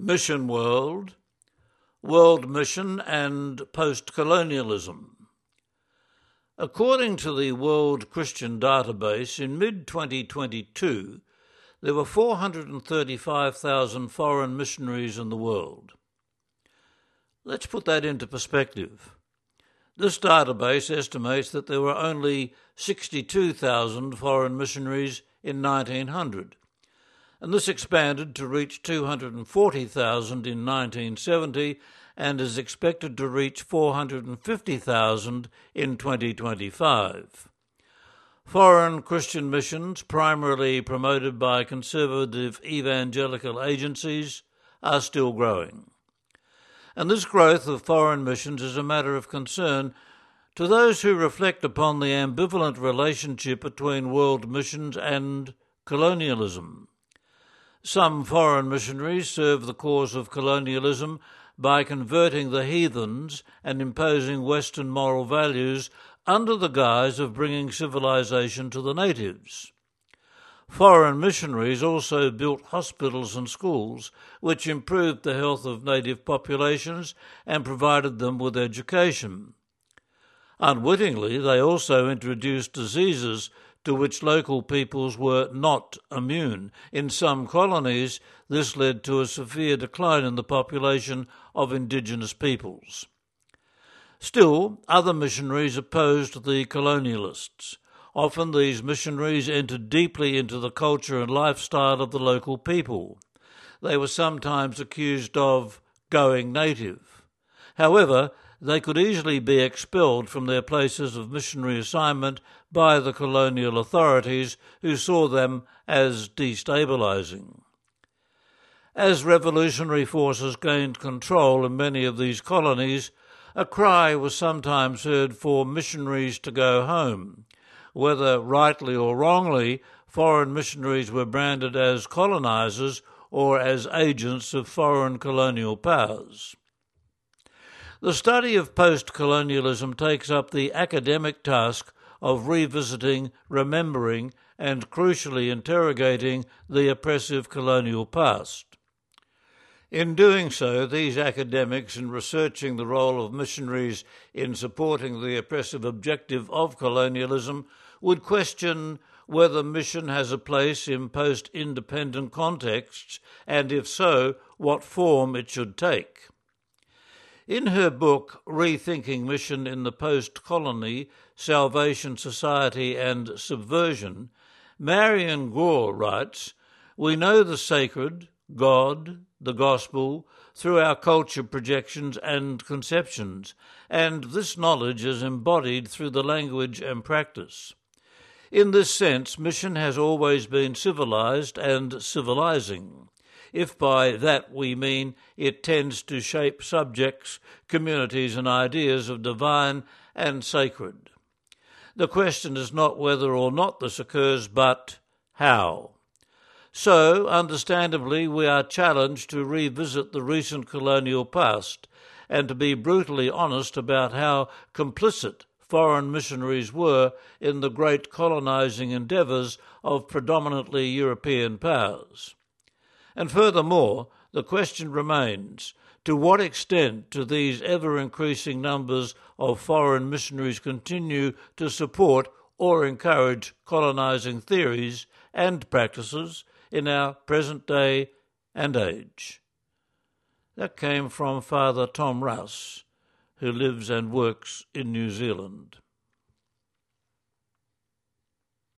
Mission World, World Mission, and Post Colonialism. According to the World Christian Database, in mid 2022, there were 435,000 foreign missionaries in the world. Let's put that into perspective. This database estimates that there were only 62,000 foreign missionaries in 1900, and this expanded to reach 240,000 in 1970 and is expected to reach 450,000 in 2025. Foreign Christian missions, primarily promoted by conservative evangelical agencies, are still growing. And this growth of foreign missions is a matter of concern to those who reflect upon the ambivalent relationship between world missions and colonialism. Some foreign missionaries served the cause of colonialism by converting the heathens and imposing Western moral values under the guise of bringing civilization to the natives. Foreign missionaries also built hospitals and schools, which improved the health of native populations and provided them with education. Unwittingly, they also introduced diseases to which local peoples were not immune. In some colonies, this led to a severe decline in the population of indigenous peoples. Still, other missionaries opposed the colonialists. Often these missionaries entered deeply into the culture and lifestyle of the local people. They were sometimes accused of going native. However, they could easily be expelled from their places of missionary assignment by the colonial authorities who saw them as destabilizing. As revolutionary forces gained control in many of these colonies, a cry was sometimes heard for missionaries to go home. Whether rightly or wrongly, foreign missionaries were branded as colonizers or as agents of foreign colonial powers. The study of post colonialism takes up the academic task of revisiting, remembering, and crucially interrogating the oppressive colonial past. In doing so, these academics, in researching the role of missionaries in supporting the oppressive objective of colonialism, would question whether mission has a place in post independent contexts, and if so, what form it should take. In her book, Rethinking Mission in the Post Colony Salvation, Society, and Subversion, Marion Grau writes We know the sacred, God, the gospel, through our culture projections and conceptions, and this knowledge is embodied through the language and practice. In this sense, mission has always been civilized and civilizing, if by that we mean it tends to shape subjects, communities, and ideas of divine and sacred. The question is not whether or not this occurs, but how. So, understandably, we are challenged to revisit the recent colonial past and to be brutally honest about how complicit foreign missionaries were in the great colonizing endeavors of predominantly European powers. And furthermore, the question remains to what extent do these ever increasing numbers of foreign missionaries continue to support or encourage colonizing theories and practices in our present day and age. That came from Father Tom Russ, who lives and works in New Zealand.